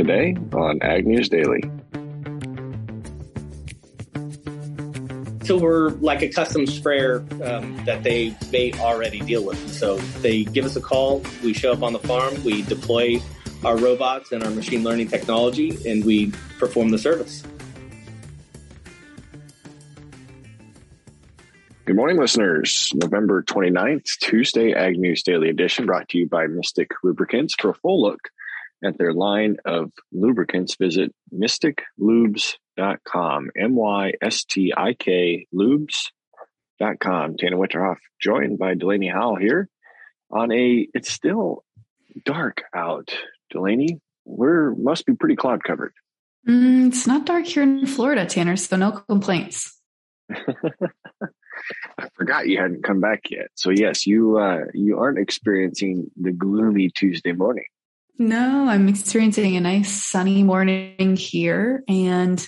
today on Ag News Daily. So we're like a custom sprayer um, that they may already deal with. So they give us a call, we show up on the farm, we deploy our robots and our machine learning technology, and we perform the service. Good morning, listeners. November 29th, Tuesday, Ag News Daily Edition, brought to you by Mystik Lubricants. For a full look at their line of lubricants, visit mystiklubes.com. M Y S T I K lubes.com. Tanner Winterhoff joined by Delaney Howell here on a, it's still dark out. Delaney, we're must be pretty cloud covered. Mm, it's not dark here in Florida, Tanner, so no complaints. I forgot you hadn't come back yet. So yes, you uh, you aren't experiencing the gloomy Tuesday morning. No, I'm experiencing a nice sunny morning here, and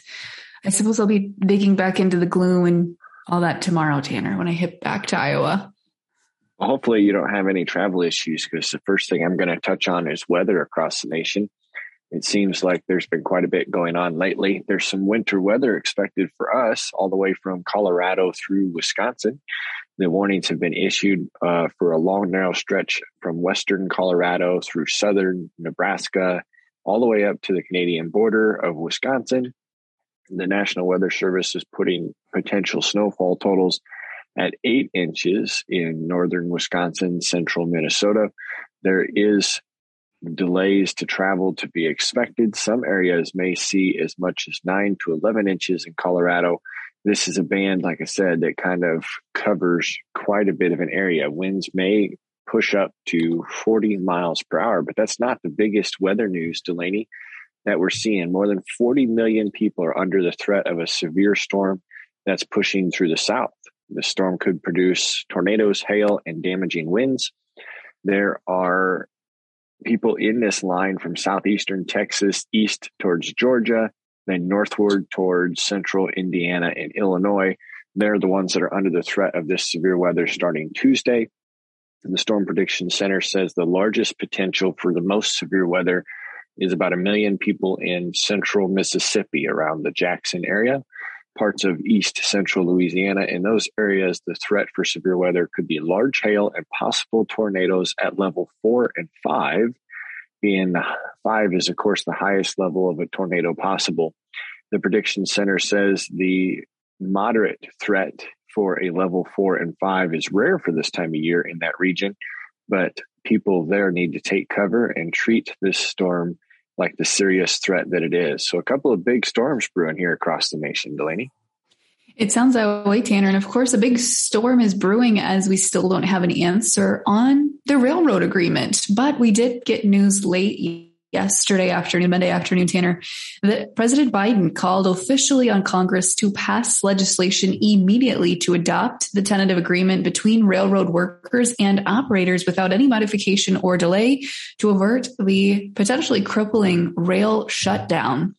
I suppose I'll be digging back into the gloom and all that tomorrow, Tanner, when I hit back to Iowa. Hopefully, you don't have any travel issues because the first thing I'm going to touch on is weather across the nation. It seems like there's been quite a bit going on lately. There's some winter weather expected for us all the way from Colorado through Wisconsin. The warnings have been issued uh, for a long, narrow stretch from western Colorado through southern Nebraska, all the way up to the Canadian border of Wisconsin. The National Weather Service is putting potential snowfall totals at eight inches in northern Wisconsin, central Minnesota. There is delays to travel to be expected. Some areas may see as much as 9 to 11 inches in Colorado. This is a band, like I said, that kind of covers quite a bit of an area. Winds may push up to 40 miles per hour, but that's not the biggest weather news, Delaney, that we're seeing. More than 40 million people are under the threat of a severe storm that's pushing through the south. The storm could produce tornadoes, hail, and damaging winds. There are people in this line from southeastern Texas east towards Georgia, then northward towards central Indiana and Illinois. They're the ones that are under the threat of this severe weather starting Tuesday. And the Storm Prediction Center says the largest potential for the most severe weather is about a million people in central Mississippi around the Jackson area parts of east central Louisiana. In those areas, the threat for severe weather could be large hail and possible tornadoes at level four and five. Being five is, of course, the highest level of a tornado possible. The prediction center says the moderate threat for a level four and five is rare for this time of year in that region, but people there need to take cover and treat this storm like the serious threat that it is. So a couple of big storms brewing here across the nation, Delaney. It sounds that way, Tanner. And of course, a big storm is brewing as we still don't have an answer on the railroad agreement. But we did get news late yesterday afternoon, Monday afternoon, Tanner, that President Biden called officially on Congress to pass legislation immediately to adopt the tentative agreement between railroad workers and operators without any modification or delay to avert the potentially crippling rail shutdown.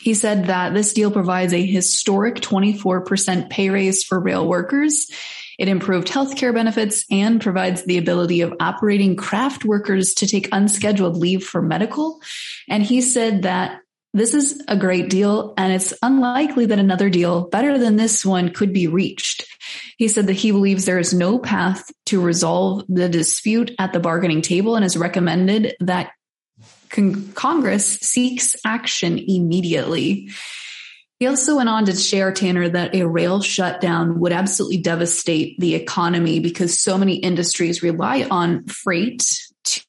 He said that this deal provides a historic 24% pay raise for rail workers it improved healthcare benefits and provides the ability of operating craft workers to take unscheduled leave for medical. And he said that this is a great deal and it's unlikely that another deal better than this one could be reached. He said that he believes there is no path to resolve the dispute at the bargaining table and has recommended that con- Congress seeks action immediately. He also went on to share, Tanner, that a rail shutdown would absolutely devastate the economy because so many industries rely on freight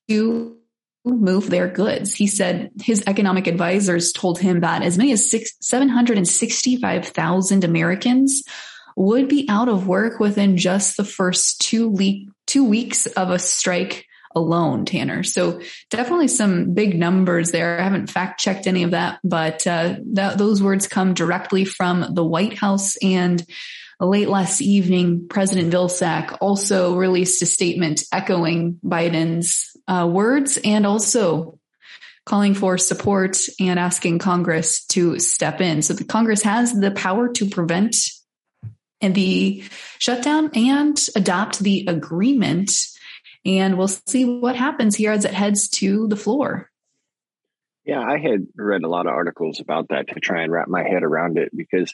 to move their goods. He said his economic advisors told him that as many as 765,000 Americans would be out of work within just the first two, le- two weeks of a strike alone, Tanner. So definitely some big numbers there. I haven't fact checked any of that, but uh, those words come directly from the White House and late last evening, President Vilsack also released a statement echoing Biden's uh, words and also calling for support and asking Congress to step in. So the Congress has the power to prevent and the shutdown and adopt the agreement and we'll see what happens here as it heads to the floor. Yeah, I had read a lot of articles about that to try and wrap my head around it because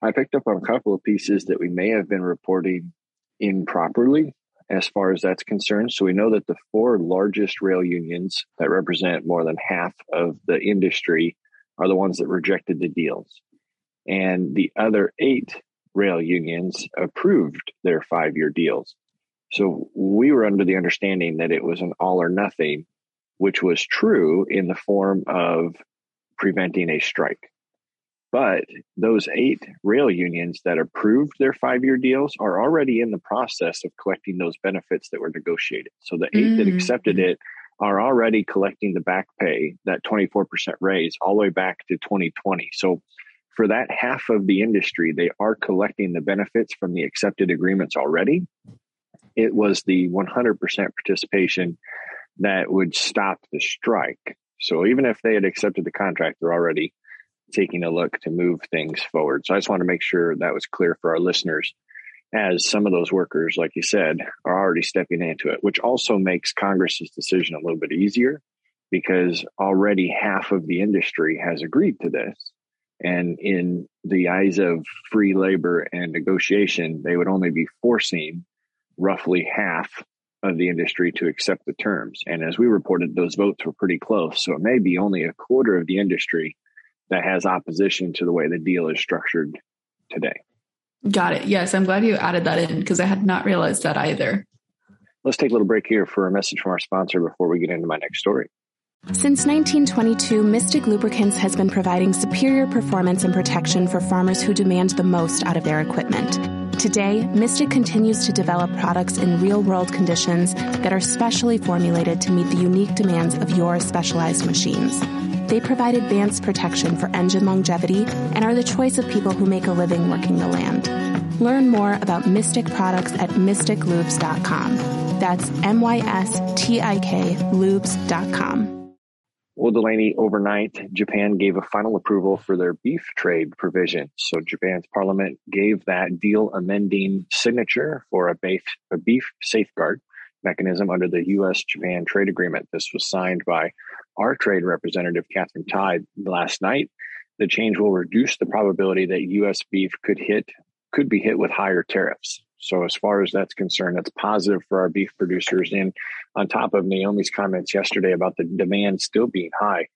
I picked up on a couple of pieces that we may have been reporting improperly as far as that's concerned. So we know that the four largest rail unions that represent more than half of the industry are the ones that rejected the deals. And the other eight rail unions approved their five year deals. So we were under the understanding that it was an all or nothing which was true in the form of preventing a strike. But those eight rail unions that approved their five year deals are already in the process of collecting those benefits that were negotiated. So the 8 mm-hmm. that accepted it are already collecting the back pay, that 24% raise, all the way back to 2020. So for that half of the industry, they are collecting the benefits from the accepted agreements already. It was the 100% participation that would stop the strike. So even if they had accepted the contract, they're already taking a look to move things forward. So I just want to make sure that was clear for our listeners as some of those workers, like you said, are already stepping into it, which also makes Congress's decision a little bit easier because already half of the industry has agreed to this. And in the eyes of free labor and negotiation, they would only be forcing roughly half of the industry to accept the terms. And as we reported, those votes were pretty close. So it may be only a quarter of the industry that has opposition to the way the deal is structured today. Got it. Yes, I'm glad you added that in because I had not realized that either. Let's take a little break here for a message from our sponsor before we get into my next story. Since 1922, Mystik Lubricants has been providing superior performance and protection for farmers who demand the most out of their equipment. Today, Mystik continues to develop products in real world conditions that are specially formulated to meet the unique demands of your specialized machines. They provide advanced protection for engine longevity and are the choice of people who make a living working the land. Learn more about Mystik products at mystiklubes.com. That's M Y S T I K lubes.com. Well, Delaney, overnight, Japan gave a final approval for their beef trade provision. So Japan's parliament gave that deal amending signature for a beef, a beef safeguard mechanism under the U.S. Japan trade agreement. This was signed by our trade representative, Katherine Tai, last night. The change will reduce the probability that U.S. beef could hit could be hit with higher tariffs. So as far as that's concerned, that's positive for our beef producers. And on top of Naomi's comments yesterday about the demand still being high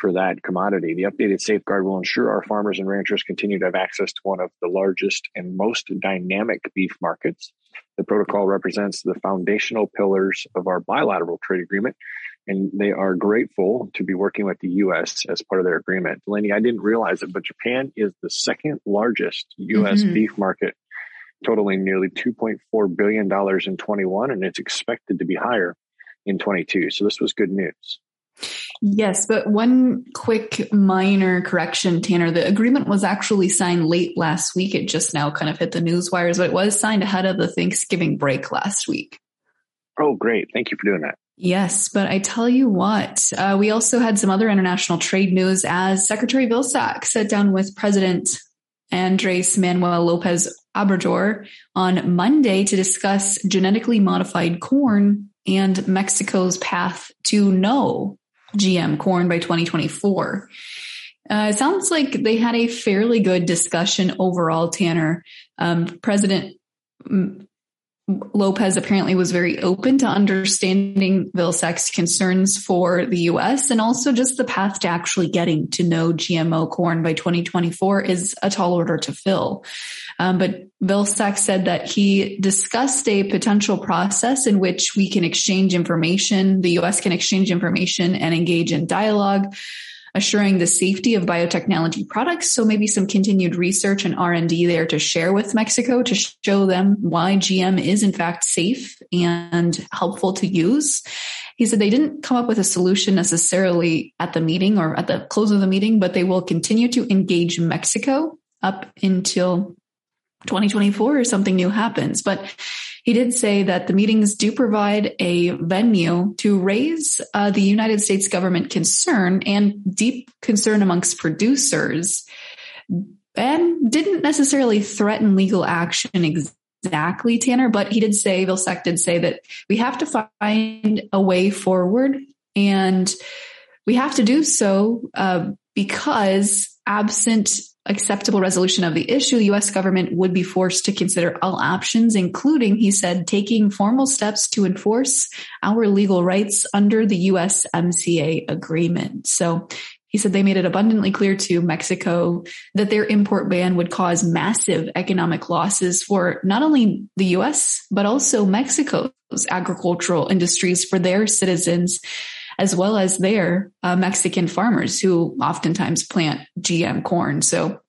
for that commodity, the updated safeguard will ensure our farmers and ranchers continue to have access to one of the largest and most dynamic beef markets. The protocol represents the foundational pillars of our bilateral trade agreement, and they are grateful to be working with the U.S. as part of their agreement. Delaney, I didn't realize it, but Japan is the second largest U.S. Mm-hmm. beef market totaling nearly $2.4 billion in 21, and it's expected to be higher in 22. So this was good news. Yes, but one quick minor correction, Tanner. The agreement was actually signed late last week. It just now kind of hit the news wires, but it was signed ahead of the Thanksgiving break last week. Oh, great. Thank you for doing that. Yes, but I tell you what, uh, we also had some other international trade news as Secretary Vilsack sat down with President Andres Manuel Lopez Obrador on Monday to discuss genetically modified corn and Mexico's path to no GM corn by 2024. Uh, it sounds like they had a fairly good discussion overall, Tanner. Um, President Lopez apparently was very open to understanding Vilsack's concerns for the U.S. and also just the path to actually getting to no GMO corn by 2024 is a tall order to fill. Um, but Vilsack said that he discussed a potential process in which we can exchange information, the U.S. can exchange information and engage in dialogue assuring the safety of biotechnology products. So maybe some continued research and R&D there to share with Mexico to show them why GM is in fact safe and helpful to use. He said they didn't come up with a solution necessarily at the meeting or at the close of the meeting, but they will continue to engage Mexico up until 2024 or something new happens. But he did say that the meetings do provide a venue to raise uh, the United States government concern and deep concern amongst producers and didn't necessarily threaten legal action exactly, Tanner, but he did say, Vilsack did say that we have to find a way forward and we have to do so uh, because absent acceptable resolution of the issue, the U.S. government would be forced to consider all options, including, he said, taking formal steps to enforce our legal rights under the USMCA agreement. So he said they made it abundantly clear to Mexico that their import ban would cause massive economic losses for not only the U.S., but also Mexico's agricultural industries for their citizens as well as their uh, Mexican farmers who oftentimes plant GM corn. So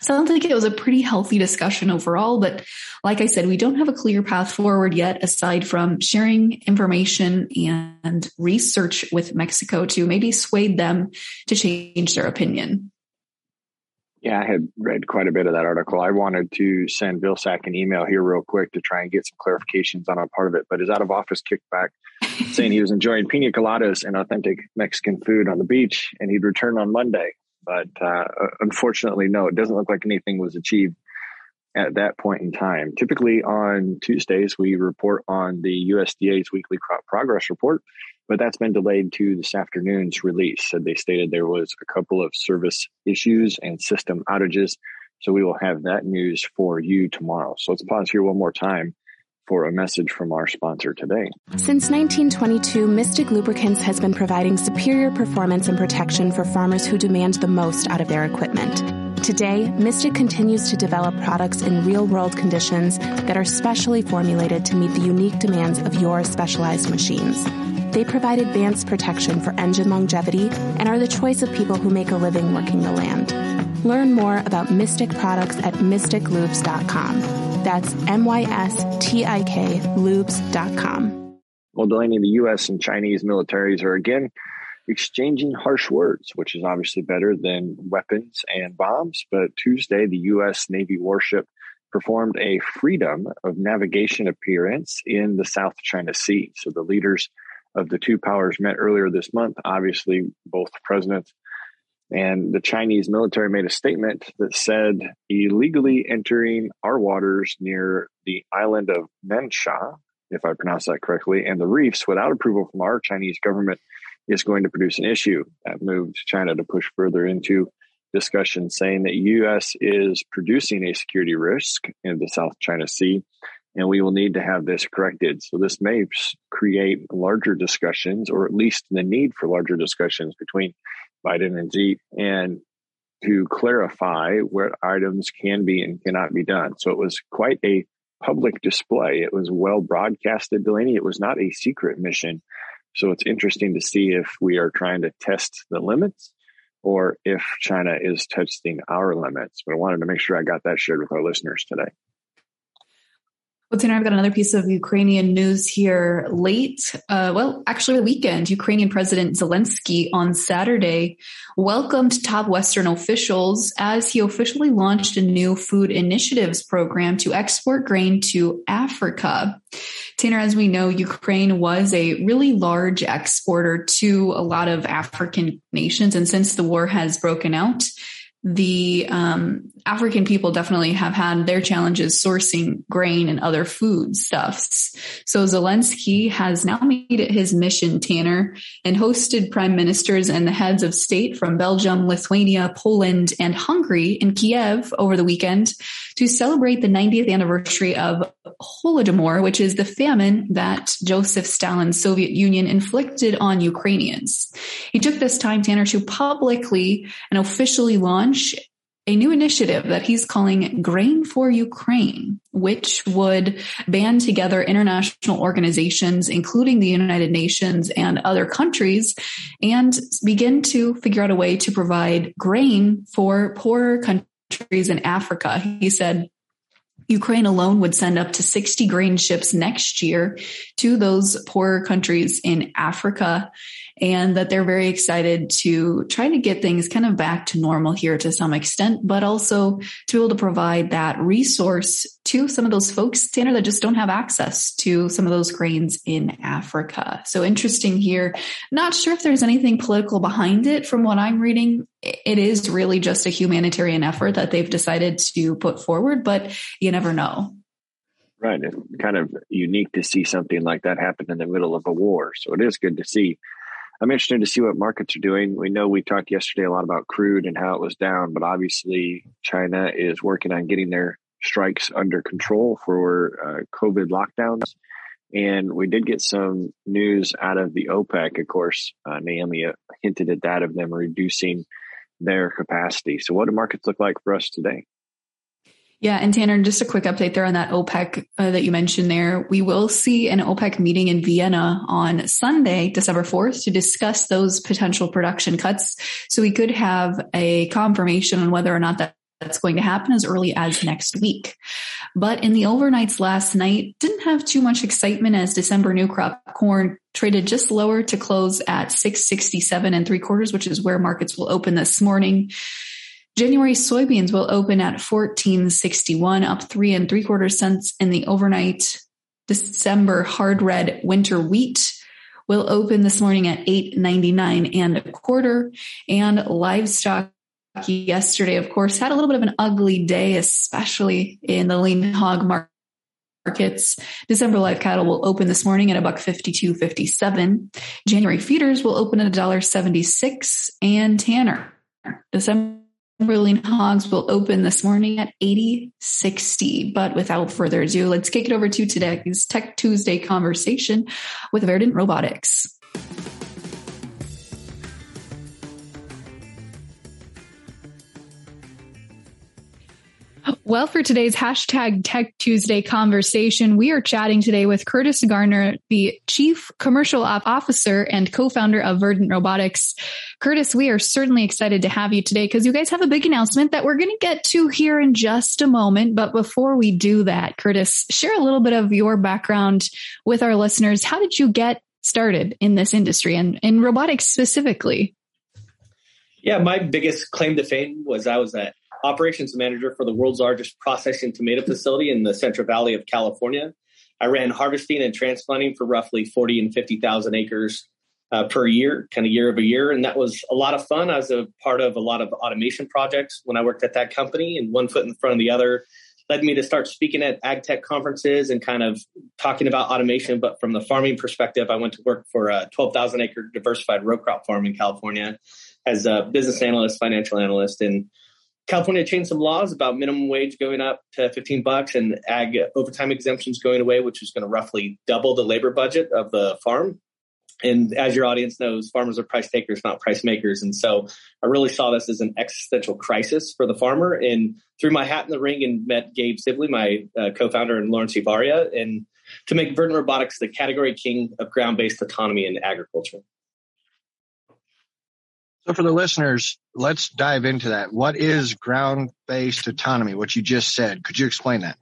sounds like it was a pretty healthy discussion overall, but like I said, we don't have a clear path forward yet aside from sharing information and research with Mexico to maybe sway them to change their opinion. Yeah, I had read quite a bit of that article. I wanted to send Vilsack an email here real quick to try and get some clarifications on a part of it, but his out of office kickback saying he was enjoying pina coladas and authentic Mexican food on the beach, and he'd return on Monday. But uh, unfortunately, no, it doesn't look like anything was achieved at that point in time. Typically on Tuesdays, we report on the USDA's weekly crop progress report, but that's been delayed to this afternoon's release. So they stated there was a couple of service issues and system outages. So we will have that news for you tomorrow. So let's pause here one more time for a message from our sponsor today. Since 1922, Mystik Lubricants has been providing superior performance and protection for farmers who demand the most out of their equipment. Today, Mystik continues to develop products in real world conditions that are specially formulated to meet the unique demands of your specialized machines. They provide advanced protection for engine longevity and are the choice of people who make a living working the land. Learn more about Mystik products at mystiklubes.com. That's M-Y-S-T-I-K lubes.com. Well, Delaney, the U.S. and Chinese militaries are again exchanging harsh words, which is obviously better than weapons and bombs. But Tuesday, the U.S. Navy warship performed a freedom of navigation appearance in the South China Sea. So the leaders of the two powers met earlier this month. Obviously, both presidents and the Chinese military made a statement that said illegally entering our waters near the island of Nansha, if I pronounce that correctly, and the reefs without approval from our Chinese government is going to produce an issue. That moved China to push further into discussion saying that US is producing a security risk in the South China Sea and we will need to have this corrected. So this may create larger discussions or at least the need for larger discussions between Biden and Xi, and to clarify what items can be and cannot be done. So it was quite a public display. It was well broadcasted, Delaney. It was not a secret mission. So it's interesting to see if we are trying to test the limits or if China is testing our limits. But I wanted to make sure I got that shared with our listeners today. Well, Tanner, I've got another piece of Ukrainian news here late. Uh, well, actually, the weekend, Ukrainian President Zelensky on Saturday welcomed top Western officials as he officially launched a new food initiatives program to export grain to Africa. Tanner, as we know, Ukraine was a really large exporter to a lot of African nations. And since the war has broken out, the um, African people definitely have had their challenges sourcing grain and other food stuffs. So Zelensky has now made it his mission, Tanner, and hosted prime ministers and the heads of state from Belgium, Lithuania, Poland, and Hungary in Kiev over the weekend to celebrate the 90th anniversary of Holodomor, which is the famine that Joseph Stalin's Soviet Union inflicted on Ukrainians. He took this time, Tanner, to publicly and officially launch a new initiative that he's calling Grain for Ukraine, which would band together international organizations, including the United Nations and other countries, and begin to figure out a way to provide grain for poorer countries in Africa. He said, Ukraine alone would send up to 60 grain ships next year to those poorer countries in Africa and that they're very excited to try to get things kind of back to normal here to some extent, but also to be able to provide that resource to some of those folks, Tanner, that just don't have access to some of those grains in Africa. So interesting here. Not sure if there's anything political behind it from what I'm reading. It is really just a humanitarian effort that they've decided to put forward, but you never know. Right. It's kind of unique to see something like that happen in the middle of a war. So it is good to see I'm interested to see what markets are doing. We know we talked yesterday a lot about crude and how it was down, but obviously China is working on getting their strikes under control for uh, COVID lockdowns. And we did get some news out of the OPEC. Of course, uh, Naomi hinted at that of them reducing their capacity. So, what do markets look like for us today? Yeah, and Tanner, just a quick update there on that OPEC uh, that you mentioned there. We will see an OPEC meeting in Vienna on Sunday, December 4th, to discuss those potential production cuts. So we could have a confirmation on whether or not that that's going to happen as early as next week. But in the overnights last night, didn't have too much excitement as December new crop corn traded just lower to close at 667 and three quarters, which is where markets will open this morning. January soybeans will open at 1461, up three and three quarter cents in the overnight. December hard red winter wheat will open this morning at 899 and a quarter and livestock yesterday, of course, had a little bit of an ugly day, especially in the lean hog markets. December live cattle will open this morning at a buck 52.57. January feeders will open at a dollar 76 and Tanner. December lean hogs will open this morning at 80.60. But without further ado, let's kick it over to today's Tech Tuesday conversation with Verdant Robotics. Well, for today's hashtag Tech Tuesday conversation, we are chatting today with Curtis Garner, the Chief Commercial Officer and co-founder of Verdant Robotics. Curtis, we are certainly excited to have you today because you guys have a big announcement that we're going to get to here in just a moment. But before we do that, Curtis, share a little bit of your background with our listeners. How did you get started in this industry and in robotics specifically? Yeah, my biggest claim to fame was I was at operations manager for the world's largest processing tomato facility in the Central Valley of California. I ran harvesting and transplanting for roughly 40 and 50,000 acres uh, per year, kind of year over year. And that was a lot of fun. I was a part of a lot of automation projects when I worked at that company, and one foot in front of the other led me to start speaking at ag tech conferences and kind of talking about automation. But from the farming perspective, I went to work for a 12,000 acre diversified row crop farm in California as a business analyst, financial analyst, and California changed some laws about minimum wage going up to 15 bucks and ag overtime exemptions going away, which is going to roughly double the labor budget of the farm. And as your audience knows, farmers are price takers, not price makers. And so I really saw this as an existential crisis for the farmer. And threw my hat in the ring and met Gabe Sibley, my uh, co-founder, and Lawrence Ibarria, and to make Verdant Robotics the category king of ground-based autonomy in agriculture. So for the listeners, let's dive into that. What is ground-based autonomy? What you just said. Could you explain that?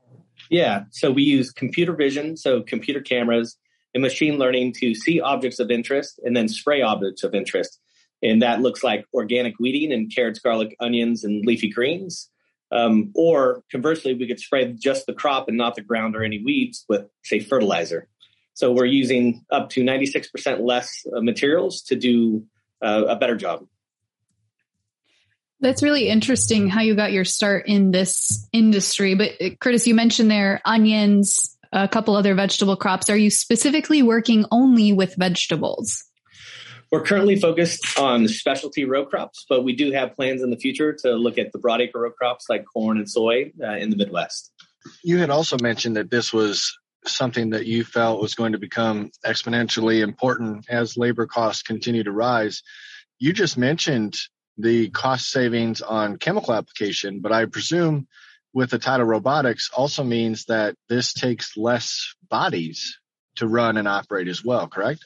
Yeah. So we use computer vision, so computer cameras and machine learning to see objects of interest and then spray objects of interest. And that looks like organic weeding and carrots, garlic, onions, and leafy greens. Um, or conversely, we could spray just the crop and not the ground or any weeds with, say, fertilizer. So we're using up to 96% less uh, materials to do uh, a better job. That's really interesting how you got your start in this industry. But uh, Curtis, you mentioned there onions, a couple other vegetable crops. Are you specifically working only with vegetables? We're currently focused on specialty row crops, but we do have plans in the future to look at the broadacre row crops like corn and soy uh, in the Midwest. You had also mentioned that this was something that you felt was going to become exponentially important as labor costs continue to rise. You just mentioned the cost savings on chemical application, but I presume with the title robotics also means that this takes less bodies to run and operate as well, correct?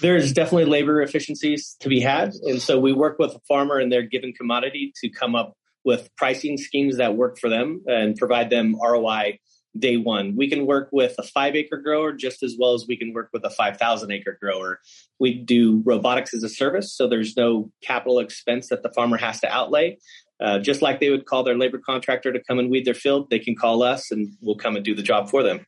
There's definitely labor efficiencies to be had. And so we work with a farmer and their given commodity to come up with pricing schemes that work for them and provide them ROI day one. We can work with a five acre grower just as well as we can work with a 5,000 acre grower. We do robotics as a service, so there's no capital expense that the farmer has to outlay. Uh, just like they would call their labor contractor to come and weed their field, they can call us and we'll come and do the job for them.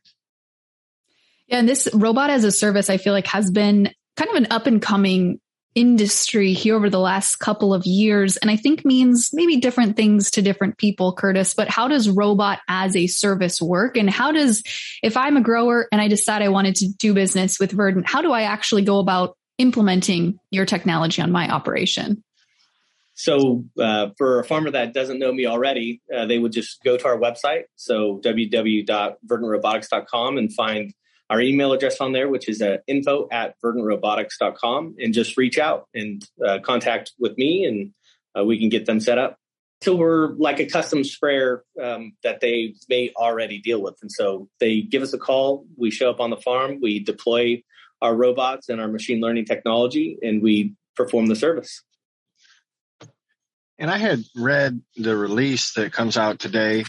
Yeah, and this robot as a service, I feel like has been kind of an up and coming industry here over the last couple of years and i think means maybe different things to different people curtis but how does robot as a service work and how does if i'm a grower and i decide i wanted to do business with verdant how do i actually go about implementing your technology on my operation? So, uh, for a farmer that doesn't know me already, uh, they would just go to our website, so www.verdantrobotics.com, and find our email address on there, which is uh, info at verdantrobotics.com, and just reach out and uh, contact with me, and uh, we can get them set up. So we're like a custom sprayer um, that they may already deal with, and so they give us a call. We show up on the farm, we deploy our robots and our machine learning technology, and we perform the service. And I had read the release that comes out today,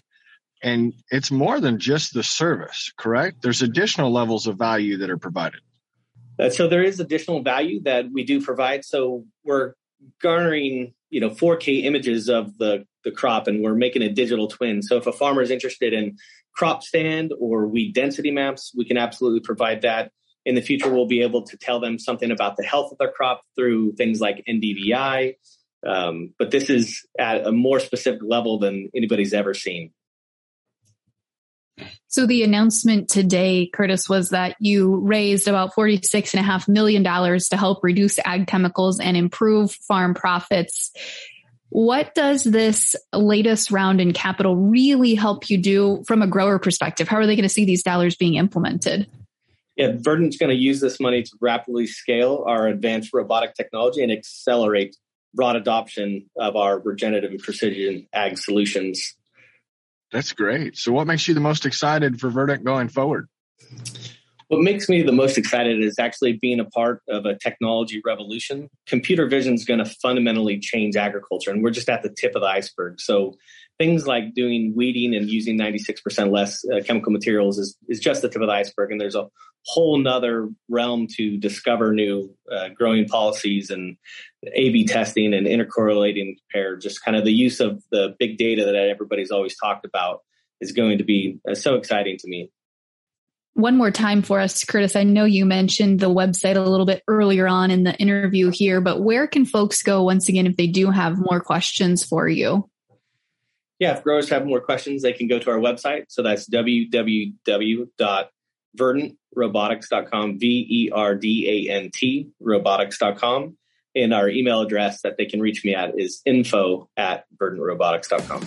and it's more than just the service, correct? There's additional levels of value that are provided. So there is additional value that we do provide. So we're garnering, you know, 4K images of the the crop, and we're making a digital twin. So if a farmer is interested in crop stand or weed density maps, we can absolutely provide that. In the future, we'll be able to tell them something about the health of their crop through things like NDVI, um, but this is at a more specific level than anybody's ever seen. So the announcement today, Curtis, was that you raised about $46.5 million to help reduce ag chemicals and improve farm profits. What does this latest round in capital really help you do from a grower perspective? How are they going to see these dollars being implemented? Yeah, Verdant's going to use this money to rapidly scale our advanced robotic technology and accelerate broad adoption of our regenerative and precision ag solutions. That's great. So, what makes you the most excited for Verdant going forward? What makes me the most excited is actually being a part of a technology revolution. Computer vision is going to fundamentally change agriculture, and we're just at the tip of the iceberg. So, things like doing weeding and using 96% less uh, chemical materials is, is just the tip of the iceberg. And there's a whole nother realm to discover new uh, growing policies and A-B testing and intercorrelating pair. Just kind of the use of the big data that everybody's always talked about is going to be uh, so exciting to me. One more time for us, Curtis. I know you mentioned the website a little bit earlier on in the interview here, but where can folks go once again if they do have more questions for you? yeah, if growers have more questions, they can go to our website. So that's www.verdantrobotics.com, V E R D A N T, robotics.com. And our email address that they can reach me at is info at verdantrobotics.com.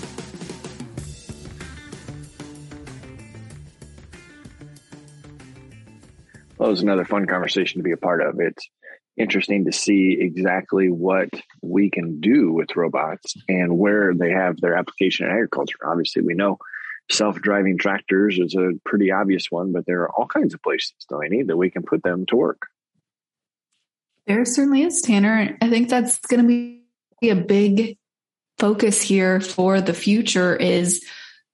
Well, it was another fun conversation to be a part of. It's interesting to see exactly what we can do with robots and where they have their application in agriculture. Obviously, we know self-driving tractors is a pretty obvious one, but there are all kinds of places, Delaney, that we can put them to work. There certainly is, Tanner. I think that's going to be a big focus here for the future is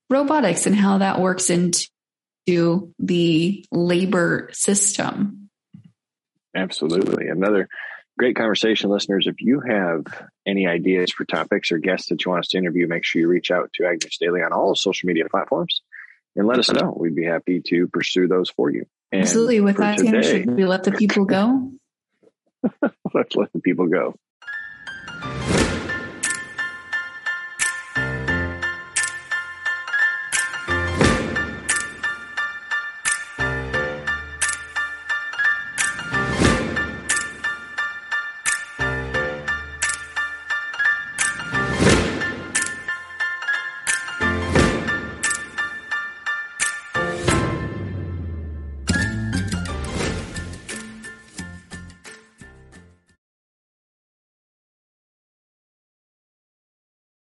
robotics and how that works into the labor system. Absolutely. Another great conversation, listeners. If you have any ideas for topics or guests that you want us to interview, make sure you reach out to Ag News Daily on all social media platforms and let us know. We'd be happy to pursue those for you. And Absolutely. With that, today, should we let the people go? let's let the people go.